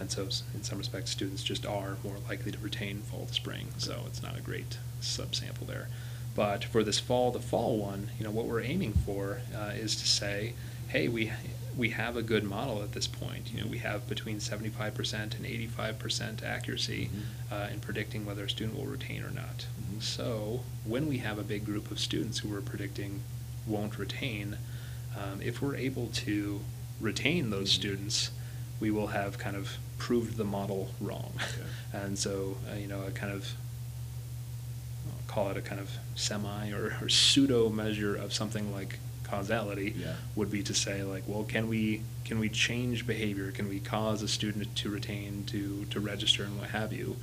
Speaker 2: and so in some respects, students just are more likely to retain fall to spring. So it's not a great subsample there. But for this fall to fall one, you know, what we're aiming for uh, is to say, hey, we we have a good model at this point. You know, we have between 75% and 85% accuracy
Speaker 1: Mhm.
Speaker 2: uh, in predicting whether a student will retain or not.
Speaker 1: Mhm.
Speaker 2: So when we have a big group of students who we're predicting won't retain, um, if we're able to retain those
Speaker 1: Mhm.
Speaker 2: students, we will have kind of proved the model wrong.
Speaker 1: Okay. [LAUGHS]
Speaker 2: And so, uh, you know, a kind of I'll call it a kind of semi or, or pseudo measure of something like causality
Speaker 1: Yeah.
Speaker 2: would be to say like, well, can we can we change behavior? Can we cause a student to retain, to to register, and what have you?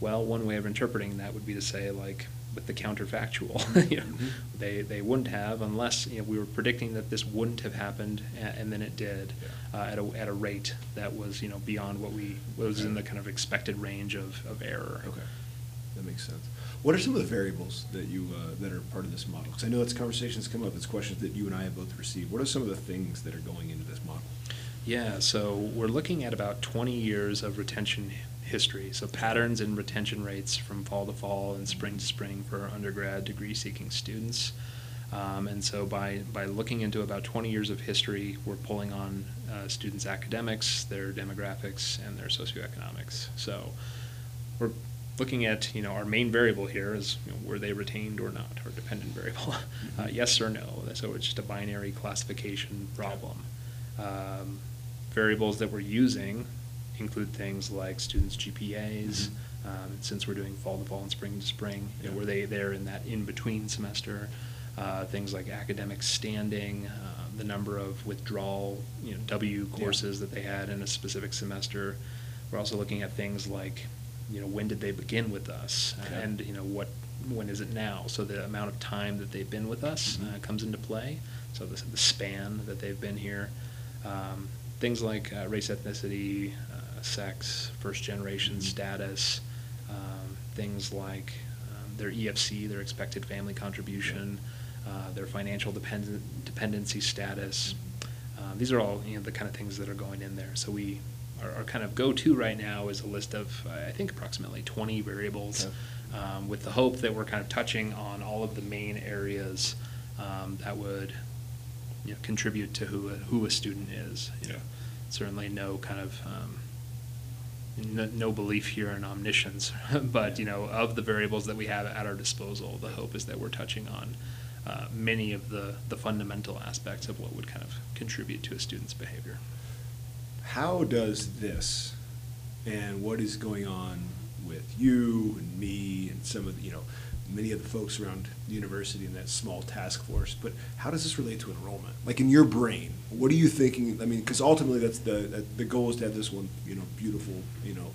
Speaker 2: Well, one way of interpreting that would be to say like, with the counterfactual. [LAUGHS] you know,
Speaker 1: Mhm.
Speaker 2: they they wouldn't have unless you know we were predicting that this wouldn't have happened, and, and then it did
Speaker 1: Yeah.
Speaker 2: uh, at a at a rate that was you know beyond what we was in the kind of expected range of, of error.
Speaker 1: Okay, that makes sense. What are some of the variables that you, uh, that are part of this model? Because I know it's conversations come up, it's questions that you and I have both received. What are some of the things that are going into this model?
Speaker 2: Yeah, so we're looking at about 20 years of retention history, so patterns in retention rates from fall to fall and spring to spring for undergrad degree seeking students. Um, and so by, by looking into about 20 years of history, we're pulling on uh, students' academics, their demographics, and their socioeconomics. So we're looking at, you know, our main variable here is, you know, were they retained or not, or dependent variable, [LAUGHS] uh, yes or no. So it's just a binary classification problem. Um, variables that we're using include things like students' GPAs.
Speaker 1: Mhm.
Speaker 2: Um, since we're doing fall to fall and spring to spring, you know, were they there in that in between semester? Uh, things like academic standing, uh, the number of withdrawal, you know, W
Speaker 1: Yeah.
Speaker 2: courses that they had in a specific semester. We're also looking at things like, you know, when did they begin with us,
Speaker 1: Okay.
Speaker 2: and you know what, when is it now? So the amount of time that they've been with us
Speaker 1: Mhm.
Speaker 2: uh, comes into play. So the, the span that they've been here. Um, things like uh, race, ethnicity, uh, sex, first generation
Speaker 1: Mhm.
Speaker 2: status. Um, things like um, their EFC, their expected family contribution, uh, their financial depend- dependency status. Um, these are all you know the kind of things that are going in there. So we our, our kind of go-to right now is a list of I think approximately 20 variables,
Speaker 1: Okay.
Speaker 2: um, with the hope that we're kind of touching on all of the main areas um, that would you know, contribute to who a, who a student is. You know, certainly no kind of um, no, no belief here in omniscience, [LAUGHS] but you know of the variables that we have at our disposal, the hope is that we're touching on uh, many of the the fundamental aspects of what would kind of contribute to a student's behavior.
Speaker 1: How does this and what is going on with you and me and some of the, you know, many of the folks around the university in that small task force, but how does this relate to enrollment? Like in your brain, what are you thinking? I mean, because ultimately that's the, that- the goal is to have this one, you know, beautiful, you know,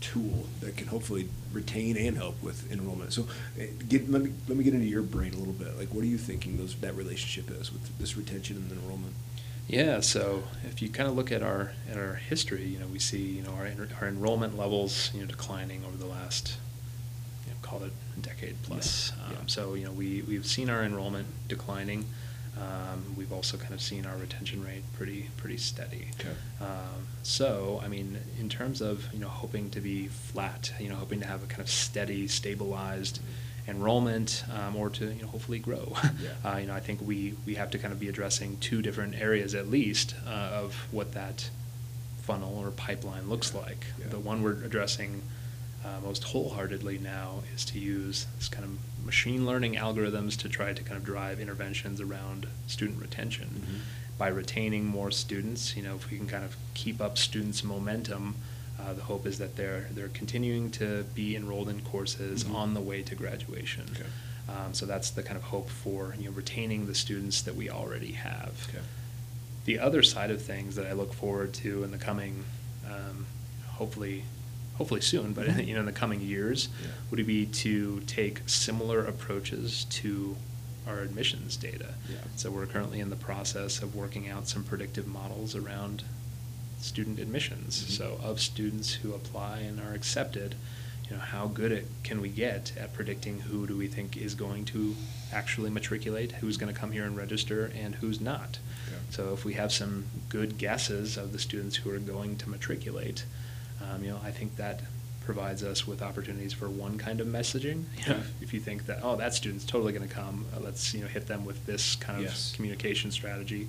Speaker 1: tool that can hopefully retain and help with enrollment. So eh, get, let me, let me get into your brain a little bit. Like, what are you thinking those, that relationship is with this retention and enrollment?
Speaker 2: Yeah, so if you kind of look at our at our history, you know, we see you know our our enrollment levels you know declining over the last you know, call it a decade plus.
Speaker 1: Yeah,
Speaker 2: Um,
Speaker 1: yeah.
Speaker 2: So you know we we've seen our enrollment declining. Um, we've also kind of seen our retention rate pretty pretty steady.
Speaker 1: Okay.
Speaker 2: Um, so I mean, in terms of you know hoping to be flat, you know, hoping to have a kind of steady, stabilized enrollment, um, or to you know hopefully grow. [LAUGHS]
Speaker 1: Yeah.
Speaker 2: Uh, you know, I think we we have to kind of be addressing two different areas at least uh, of what that funnel or pipeline looks like.
Speaker 1: Yeah.
Speaker 2: The one we're addressing uh, most wholeheartedly now is to use this kind of machine learning algorithms to try to kind of drive interventions around student retention.
Speaker 1: Mhm.
Speaker 2: By retaining more students, you know, if we can kind of keep up students' momentum, uh, the hope is that they're they're continuing to be enrolled in courses
Speaker 1: Mhm.
Speaker 2: on the way to graduation.
Speaker 1: Okay.
Speaker 2: Um, so that's the kind of hope for you know retaining the students that we already have.
Speaker 1: Okay.
Speaker 2: The other side of things that I look forward to in the coming, um, hopefully, hopefully soon, but
Speaker 1: Mhm. [LAUGHS]
Speaker 2: you know in the coming years,
Speaker 1: Yeah.
Speaker 2: would be to take similar approaches to our admissions data.
Speaker 1: Yeah.
Speaker 2: So we're currently in the process of working out some predictive models around student admissions.
Speaker 1: Mhm.
Speaker 2: So of students who apply and are accepted, you know, how good it, can we get at predicting who do we think is going to actually matriculate, who's going to come here and register, and who's not.
Speaker 1: Okay.
Speaker 2: So if we have some good guesses of the students who are going to matriculate, um, you know, I think that provides us with opportunities for one kind of messaging. You know, if you think that, oh, that student's totally going to come, uh, let's, you know, hit them with this kind of
Speaker 1: Yes.
Speaker 2: communication strategy.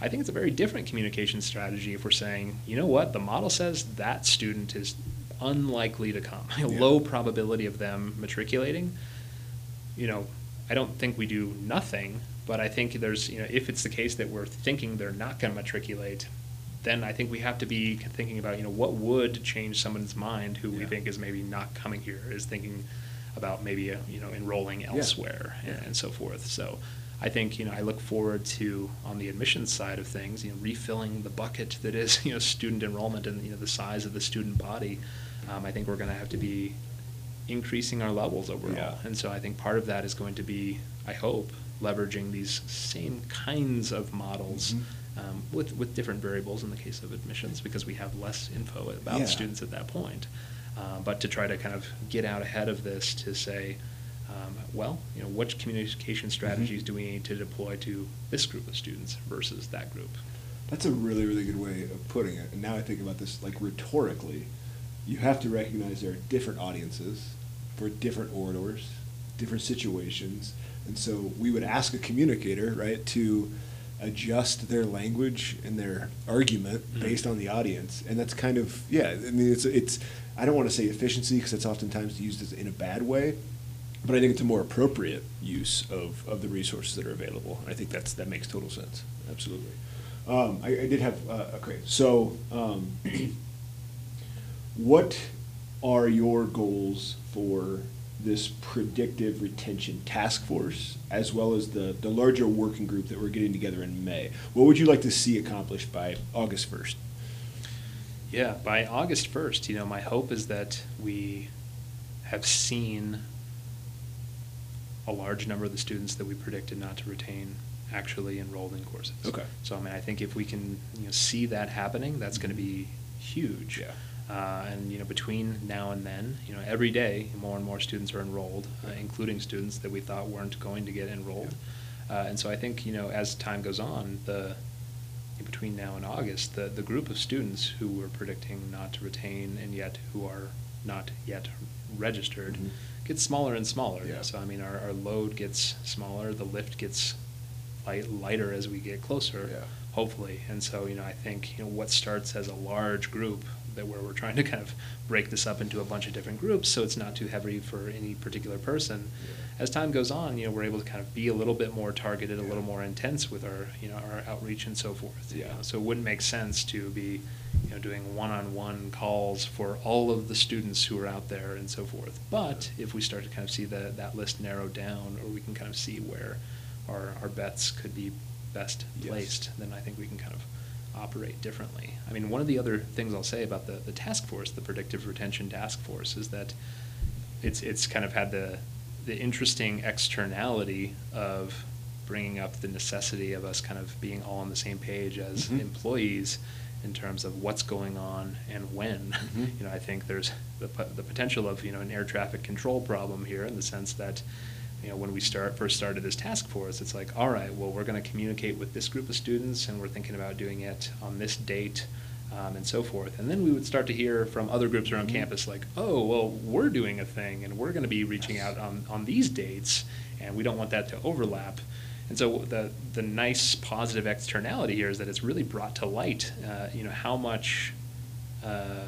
Speaker 2: I think it's a very different communication strategy if we're saying, you know what, the model says that student is unlikely to come, a [LAUGHS]
Speaker 1: Yeah.
Speaker 2: low probability of them matriculating. You know, I don't think we do nothing, but I think there's, you know, if it's the case that we're thinking they're not going to matriculate, then I think we have to be thinking about, you know, what would change someone's mind who we think is maybe not coming here, is thinking about maybe, uh, you know, enrolling
Speaker 1: Yeah.
Speaker 2: elsewhere and, and so forth. So I think, you know, I look forward to, on the admissions side of things, you know, refilling the bucket [LAUGHS] that is, you know, student enrollment and, you know, the size of the student body. Um, I think we're going to have to be increasing our levels overall.
Speaker 1: Yeah.
Speaker 2: And so I think part of that is going to be, I hope, leveraging these same kinds of models
Speaker 1: Mhm.
Speaker 2: um, with, with different variables in the case of admissions because we have less info about
Speaker 1: Yeah.
Speaker 2: students at that point. Uh, but to try to kind of get out ahead of this to say, um, well, you know, what communication strategies
Speaker 1: Mhm.
Speaker 2: do we need to deploy to this group of students versus that group?
Speaker 1: That's a really, really good way of putting it. And now I think about this like rhetorically. You have to recognize there are different audiences for different orators, different situations. And so we would ask a communicator, right, to adjust their language and their argument
Speaker 2: Mhm.
Speaker 1: based on the audience. And that's kind of, yeah, I mean, it's, it's I don't want to say efficiency because it's oftentimes used as in a bad way, but I think it's a more appropriate use of, of the resources that are available. I think that's, that makes total sense. Absolutely. Um, I, I did have, uh, okay, so, um, [CLEARS THROAT] what are your goals for this predictive retention task force, as well as the, the larger working group that we're getting together in May? What would you like to see accomplished by August first?
Speaker 2: Yeah, by August 1st, you know, my hope is that we have seen a large number of the students that we predicted not to retain actually enrolled in courses.
Speaker 1: Okay.
Speaker 2: So, I mean, I think if we can, you know, see that happening, that's going to be huge.
Speaker 1: Yeah.
Speaker 2: Uh, and, you know, between now and then, you know, every day, more and more students are enrolled, uh, including students that we thought weren't going to get enrolled. Uh, and so I think, you know, as time goes on, the, between now and August, the, the group of students who we're predicting not to retain and yet who are not yet registered
Speaker 1: Mhm.
Speaker 2: Gets smaller and smaller.
Speaker 1: Yeah.
Speaker 2: So, I mean, our, our load gets smaller, the lift gets light, lighter as we get closer,
Speaker 1: Yeah.
Speaker 2: hopefully. And so, you know, I think, you know, what starts as a large group that where we're trying to kind of break this up into a bunch of different groups so it's not too heavy for any particular person. As time goes on, you know, we're able to kind of be a little bit more targeted, a little more intense with our, you know, our outreach and so forth. you
Speaker 1: Yeah.
Speaker 2: know. So it wouldn't make sense to be, you know, doing one-on-one calls for all of the students who are out there and so forth. But if we start to kind of see the, that list narrow down, or we can kind of see where our, our bets could be best
Speaker 1: Yes.
Speaker 2: placed, then I think we can kind of operate differently. I mean, one of the other things I'll say about the, the task force, the predictive retention task force, is that it's, it's kind of had the, the interesting externality of bringing up the necessity of us kind of being all on the same page as
Speaker 1: Mhm.
Speaker 2: employees in terms of what's going on and when. [LAUGHS]
Speaker 1: Mhm.
Speaker 2: You know, I think there's the, the potential of, you know, an air traffic control problem here in the sense that, you know, when we start, first started this task force, it's like, all right, well, we're gonna communicate with this group of students and we're thinking about doing it on this date, um, and so forth. And then we would start to hear from other groups around
Speaker 1: Mhm.
Speaker 2: campus like, oh, well, we're doing a thing and we're gonna be reaching out on, on these dates and we don't want that to overlap. And so the, the nice positive externality here is that it's really brought to light, uh, you know, how much, uh,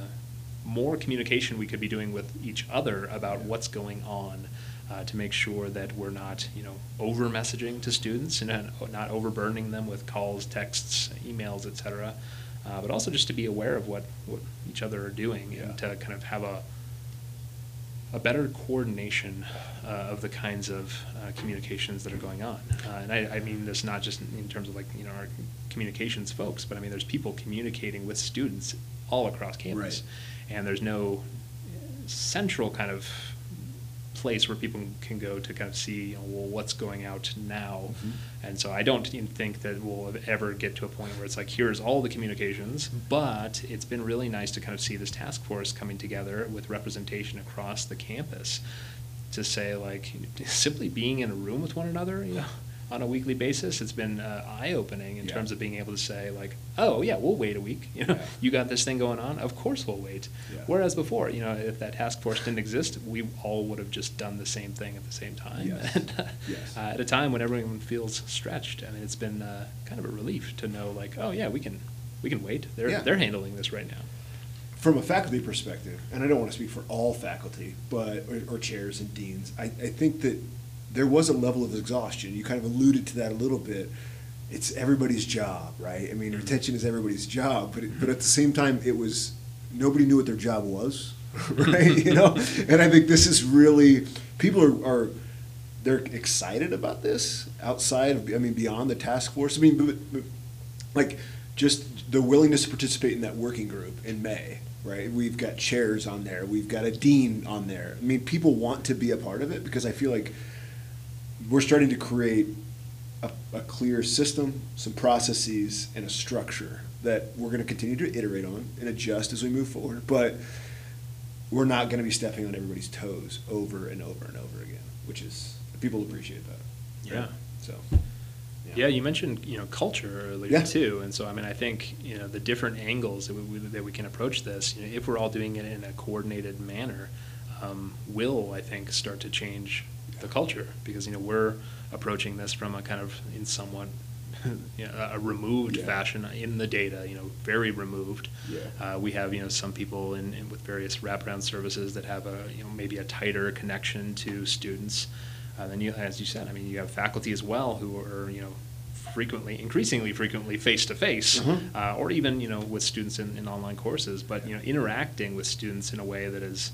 Speaker 2: more communication we could be doing with each other about
Speaker 1: Yeah.
Speaker 2: what's going on uh, to make sure that we're not, you know, over messaging to students and not- not overburdening them with calls, texts, emails, etc. Uh, but also just to be aware of what, what each other are doing
Speaker 1: Yeah.
Speaker 2: and to kind of have a, a better coordination uh, of the kinds of uh, communications that are going on. Uh, and I, I mean this not just in terms of like, you know, our communications folks, but I mean, there's people communicating with students all across campus.
Speaker 1: Right.
Speaker 2: And there's no central kind of place where people can go to kind of see, you know, well, what's going out now.
Speaker 1: Mhm.
Speaker 2: And so I don't even think that we'll ever get to a point where it's like, here's all the communications, but it's been really nice to kind of see this task force coming together with representation across the campus to say like, [LAUGHS] simply being in a room with one another, you know, on a weekly basis, it's been uh, eye-opening in
Speaker 1: Yeah.
Speaker 2: terms of being able to say like, oh, yeah, we'll wait a week, [LAUGHS] you know,
Speaker 1: Yeah.
Speaker 2: you got this thing going on, of course we'll wait.
Speaker 1: Yeah.
Speaker 2: Whereas before, you know, if that task force didn't exist, we all would have just done the same thing at the same time.
Speaker 1: Yes. [LAUGHS]
Speaker 2: And, uh,
Speaker 1: Yes.
Speaker 2: uh, at a time when everyone feels stretched. I mean, it's been uh, kind of a relief to know, like, oh yeah, we can we can wait. They're
Speaker 1: Yeah.
Speaker 2: they're handling this right now.
Speaker 1: From a faculty perspective, and I don't want to speak for all faculty, but, or, or chairs and deans, I, I think that there was a level of exhaustion. You kind of alluded to that a little bit. It's everybody's job, right? I mean,
Speaker 2: Mhm.
Speaker 1: retention is everybody's job, but, it, but at the same time, it was, nobody knew what their job was, [LAUGHS] right? You know? And I think this is really, people are, are they're excited about this outside of, I mean, beyond the task force. I mean, but, but, like, just the willingness to participate in that working group in May, right? We've got chairs on there, we've got a dean on there. I mean, people want to be a part of it because I feel like we're starting to create a, a clear system, some processes, and a structure that we're going to continue to iterate on and adjust as we move forward. But we're not going to be stepping on everybody's toes over and over and over again, which is people appreciate that.
Speaker 2: Yeah.
Speaker 1: So.
Speaker 2: Yeah, you mentioned you know culture earlier
Speaker 1: Yeah.
Speaker 2: too, and so I mean I think you know the different angles that we, that we can approach this. You know, if we're all doing it in a coordinated manner, um, will I think start to change the culture because you know we're approaching this from a kind of in somewhat [LAUGHS] you know, a removed
Speaker 1: Yeah.
Speaker 2: fashion in the data. You know, very removed.
Speaker 1: Yeah.
Speaker 2: Uh, we have you know some people in, in with various wraparound services that have a you know maybe a tighter connection to students. Uh, then you, as you said, I mean, you have faculty as well who are you know frequently, increasingly frequently, face to face, or even you know with students in, in online courses. But you know, interacting with students in a way that is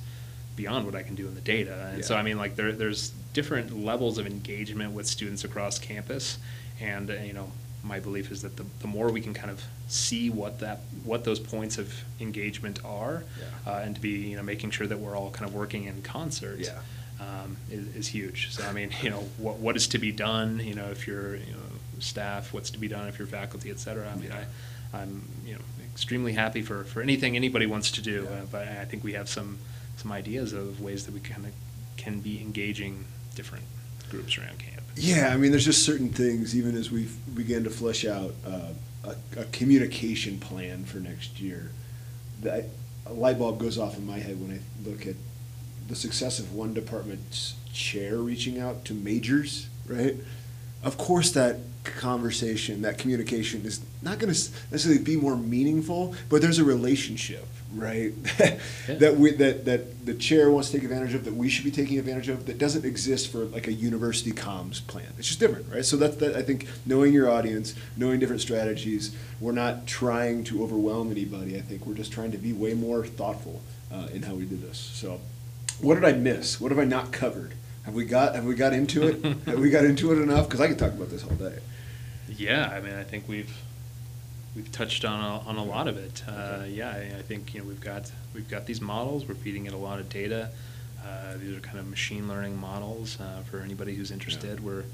Speaker 2: beyond what I can do in the data. And so I mean, like there, there's different levels of engagement with students across campus, and uh, you know, my belief is that the, the more we can kind of see what that what those points of engagement are,
Speaker 1: Yeah.
Speaker 2: uh, and to be you know making sure that we're all kind of working in concert.
Speaker 1: Yeah.
Speaker 2: Um, is, is huge. So I mean, [LAUGHS] you know, what what is to be done? You know, if you're you know staff, what's to be done if you're faculty, et cetera. I mean, I, I'm you know extremely happy for, for anything anybody wants to do.
Speaker 1: Yeah.
Speaker 2: Uh, but I think we have some some ideas of ways that we kind of can be engaging different groups around camp.
Speaker 1: Yeah, I mean, there's just certain things, even as we began to flesh out uh, a, a communication plan for next year, that a light bulb goes off in my head when I look at the success of one department's chair reaching out to majors, right? Of course, that conversation, that communication is not going to necessarily be more meaningful, but there's a relationship, right? [LAUGHS]
Speaker 2: Yeah.
Speaker 1: that we that that the chair wants to take advantage of, that we should be taking advantage of, that doesn't exist for like a university comms plan. It's just different, right? So that's that. I think knowing your audience, knowing different strategies, we're not trying to overwhelm anybody. I think we're just trying to be way more thoughtful uh, in how we do this. So, what did I miss? What have I not covered? Have we got Have we got into it? [LAUGHS] have we got into it enough? Because I could talk about this all day.
Speaker 2: Yeah, I mean, I think we've we've touched on a, on a lot of it. Uh, yeah, I, I think you know we've got we've got these models. We're feeding it a lot of data. Uh, these are kind of machine learning models uh, for anybody who's interested. We're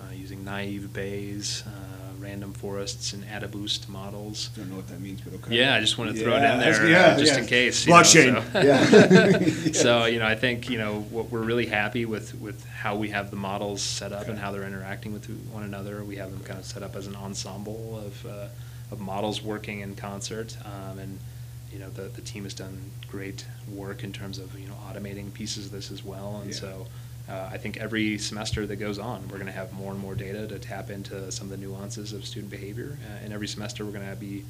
Speaker 2: uh, using naive Bayes, uh, random forests, and AdaBoost models.
Speaker 1: Don't know what that means, but okay.
Speaker 2: Yeah, I just want to throw it in there,
Speaker 1: yeah,
Speaker 2: uh, just
Speaker 1: yeah.
Speaker 2: in case. you know,
Speaker 1: Blockchain.
Speaker 2: so- [LAUGHS]
Speaker 1: Yeah. [LAUGHS]
Speaker 2: so you know, I think you know what we're really happy with with how we have the models set up and how they're interacting with one another. We have them kind of set up as an ensemble of uh, of models working in concert, um, and you know the the team has done great work in terms of you know automating pieces of this as well. And
Speaker 1: Yeah.
Speaker 2: so uh, I think every semester that goes on, we're going to have more and more data to tap into some of the nuances of student behavior. Uh, and every semester, we're going to be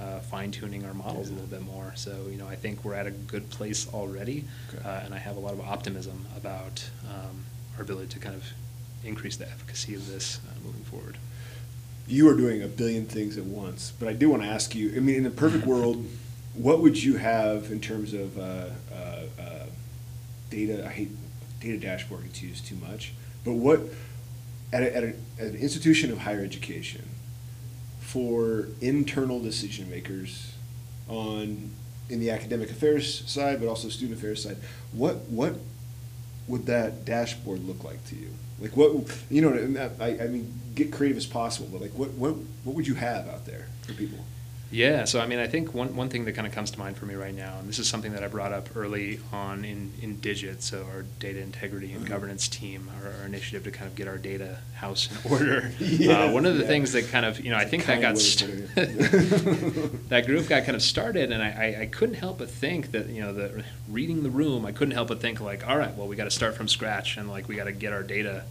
Speaker 2: uh, fine tuning our models a little bit more. So, you know, I think we're at a good place already.
Speaker 1: Okay.
Speaker 2: Uh, and I have a lot of optimism about um, our ability to kind of increase the efficacy of this uh, moving forward.
Speaker 1: You are doing a billion things at once, but I do want to ask you. I mean, in a perfect [LAUGHS] world, what would you have in terms of uh, uh, uh, data? I hate data dashboard gets used too much, but what at, a, at, a, at an institution of higher education for internal decision makers on in the academic affairs side, but also student affairs side, what what would that dashboard look like to you? Like what you know? I, I mean, get creative as possible, but like what what what would you have out there for people?
Speaker 2: Yeah, so I mean, I think one, one thing that kind of comes to mind for me right now, and this is something that I brought up early on in, in Digit, so our data integrity and
Speaker 1: Mhm.
Speaker 2: governance team, our, our initiative to kind of get our data house in order. [LAUGHS]
Speaker 1: Yeah,
Speaker 2: uh, one of the
Speaker 1: yeah.
Speaker 2: things that kind of, you know, I
Speaker 1: It's a
Speaker 2: think that got, st- [LAUGHS] that group got kind of started, and I, I, I couldn't help but think that, you know, the, reading the room, I couldn't help but think like, all right, well, we got to start from scratch, and like, we got to get our data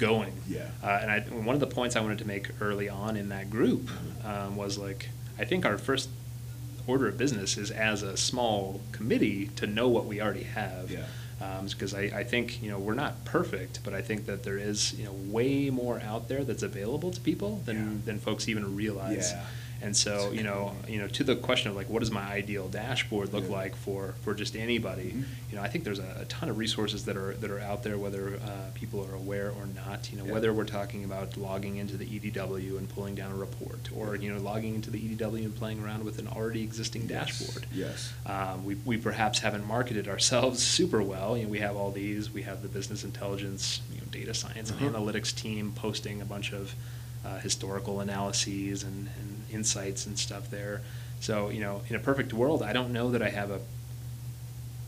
Speaker 2: going.
Speaker 1: Yeah.
Speaker 2: Uh, and I, one of the points I wanted to make early on in that group um, was like, I think our first order of business is as a small committee to know what we already have.
Speaker 1: Yeah.
Speaker 2: Um, because I, I think, you know, we're not perfect, but I think that there is, you know, way more out there that's available to people than,
Speaker 1: Yeah.
Speaker 2: than folks even realize.
Speaker 1: Yeah.
Speaker 2: And so, you know, you know, to the question of like, what does my ideal dashboard look
Speaker 1: Yeah.
Speaker 2: like for, for just anybody?
Speaker 1: Mhm.
Speaker 2: You know, I think there's a, a ton of resources that are, that are out there, whether uh, people are aware or not. You know,
Speaker 1: Yeah.
Speaker 2: whether we're talking about logging into the EDW and pulling down a report, or, you know, logging into the EDW and playing around with an already existing
Speaker 1: Yes,
Speaker 2: dashboard.
Speaker 1: yes.
Speaker 2: Um, we, we perhaps haven't marketed ourselves [LAUGHS] super well. You know, we have all these. We have the business intelligence, you know, data science and
Speaker 1: Uh-huh.
Speaker 2: analytics team posting a bunch of uh, historical analyses and, and insights and stuff there. So, you know, in a perfect world, I don't know that I have a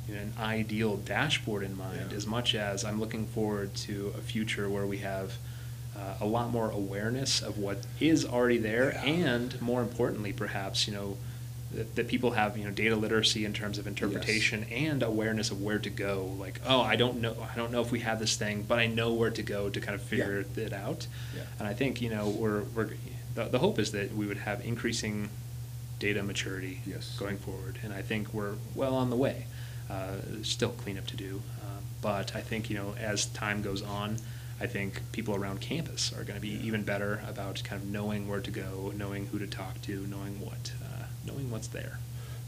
Speaker 2: you know, an ideal dashboard in mind
Speaker 1: Yeah.
Speaker 2: as much as I'm looking forward to a future where we have uh, a lot more awareness of what is already there
Speaker 1: Yeah.
Speaker 2: and more importantly perhaps you know that, that people have you know data literacy in terms of interpretation and awareness of where to go like oh I don't know I don't know if we have this thing but I know where to go to kind of figure it out
Speaker 1: Yeah.
Speaker 2: and I think you know we're, we're the, the hope is that we would have increasing data maturity
Speaker 1: Yes.
Speaker 2: going forward and I think we're well on the way uh, still cleanup to do. Uh, but I think, you know, as time goes on, I think people around campus are going to be
Speaker 1: Yeah.
Speaker 2: even better about kind of knowing where to go, knowing who to talk to, knowing what, uh, knowing what's there.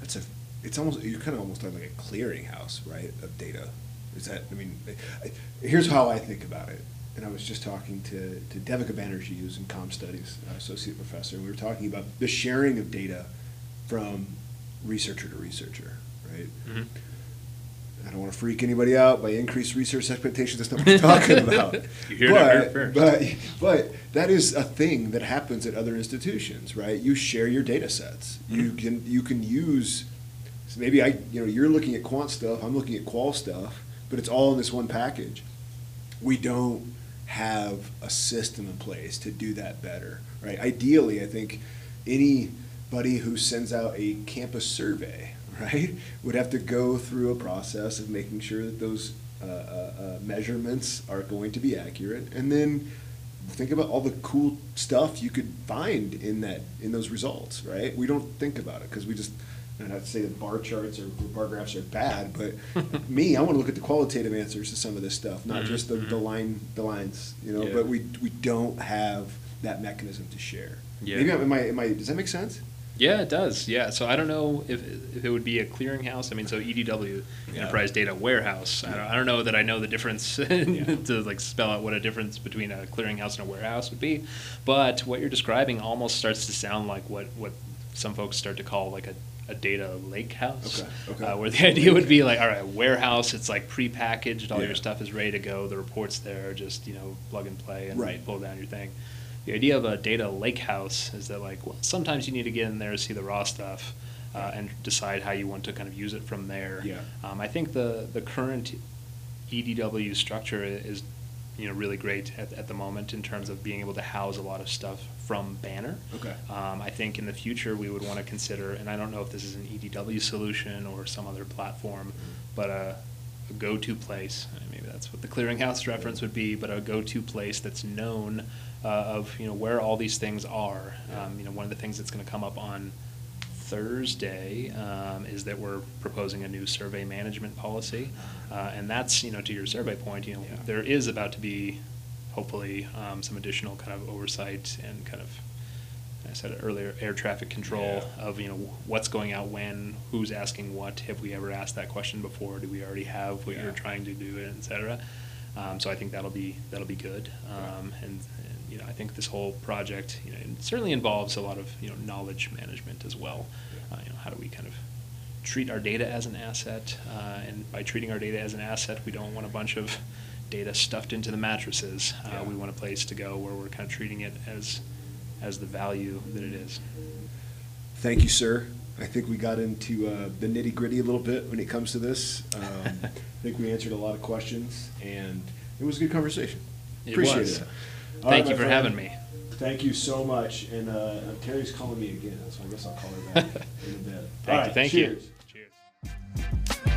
Speaker 1: That's a, it's almost, you're kind of almost like a clearinghouse, right, of data. Is that, I mean, I- here's how I think about it. And I was just talking to, to Devika Banerjee, who's in Com Studies, associate professor, and we were talking about the sharing of data from researcher to researcher, right?
Speaker 2: Mhm.
Speaker 1: I don't want to freak anybody out by increased research expectations. That's not what we're talking [LAUGHS] about.
Speaker 2: You heard it
Speaker 1: but,
Speaker 2: first.
Speaker 1: But, but that is a thing that happens at other institutions, right? You share your data sets. You
Speaker 2: Mhm.
Speaker 1: can you can use. So maybe I, you know, you're looking at quant stuff. I'm looking at qual stuff, but it's all in this one package. We don't have a system in place to do that better, right? Ideally, I think anybody who sends out a campus survey, [LAUGHS] right, would have to go through a process of making sure that those uh, uh, uh, measurements are going to be accurate, and then think about all the cool stuff you could find in that in those results, right? We don't think about it because we just. And not to say that bar charts or bar graphs are bad, but [LAUGHS] me, I want to look at the qualitative answers to some of this stuff, not just the, the
Speaker 2: mhm.
Speaker 1: line, the lines, you know.
Speaker 2: Yeah.
Speaker 1: But we we don't have that mechanism to share.
Speaker 2: Yeah.
Speaker 1: Maybe am I, am I does that make sense?
Speaker 2: Yeah, it does. Yeah. So I don't know if, if it would be a clearinghouse. I mean, so EDW,
Speaker 1: Yeah.
Speaker 2: Enterprise Data Warehouse. I, don't, I don't know that I know the difference [LAUGHS]
Speaker 1: Yeah. [LAUGHS]
Speaker 2: to like spell out what a difference between a clearinghouse and a warehouse would be. But what you're describing almost starts to sound like what, what some folks start to call like a, a data lake house.
Speaker 1: Okay, okay.
Speaker 2: Uh, where the [LAUGHS] idea would be like, all right, warehouse, it's like pre-packaged, all
Speaker 1: Yeah.
Speaker 2: your stuff is ready to go, the report's there, are just, you know, plug and play and
Speaker 1: Right.
Speaker 2: pull down your thing. The idea of a data lake house is that like, well, sometimes you need to get in there, see the raw stuff, uh, and decide how you want to kind of use it from there.
Speaker 1: Yeah.
Speaker 2: Um, I think the, the current EDW structure is, you know, really great at, at the moment in terms of being able to house a lot of stuff from Banner.
Speaker 1: Okay.
Speaker 2: Um, I think in the future, we would want to consider, and I don't know if this is an EDW solution or some other platform, but a, a go-to place, maybe that's what the clearinghouse reference would be, but a go-to place that's known uh, of, you know, where all these things are. Um, You know, one of the things that's going to come up on Thursday um, is that we're proposing a new survey management policy. Uh, And that's, you know, to your survey point, you know,
Speaker 1: Yeah.
Speaker 2: there is about to be, hopefully, um, some additional kind of oversight and kind of, I said earlier, air traffic control
Speaker 1: Yeah.
Speaker 2: of, you know, what's going out when, who's asking what, have we ever asked that question before? Do we already have what
Speaker 1: Yeah.
Speaker 2: you're trying to do, et cetera? Um, So I think that'll be, that'll be good. Um, And, and, you know, I think this whole project, you know, it certainly involves a lot of, you know, knowledge management as well.
Speaker 1: Yeah.
Speaker 2: Uh, You know, how do we kind of treat our data as an asset? uh, And by treating our data as an asset, we don't want a bunch of data stuffed into the mattresses. Uh,
Speaker 1: Yeah.
Speaker 2: We want a place to go where we're kind of treating it as, as the value that it is.
Speaker 1: Thank you, sir. I think we got into uh, the nitty gritty a little bit when it comes to this. Um, [LAUGHS] I think we answered a lot of questions, and it was a good conversation.
Speaker 2: It
Speaker 1: Appreciate
Speaker 2: was.
Speaker 1: it. All right,
Speaker 2: Thank you for
Speaker 1: friend.
Speaker 2: having me.
Speaker 1: Thank you so much. And uh, Terry's calling me again, so I guess I'll call her back [LAUGHS] in a bit.
Speaker 2: Thank
Speaker 1: All
Speaker 2: you,
Speaker 1: right,
Speaker 2: thank you.
Speaker 1: cheers.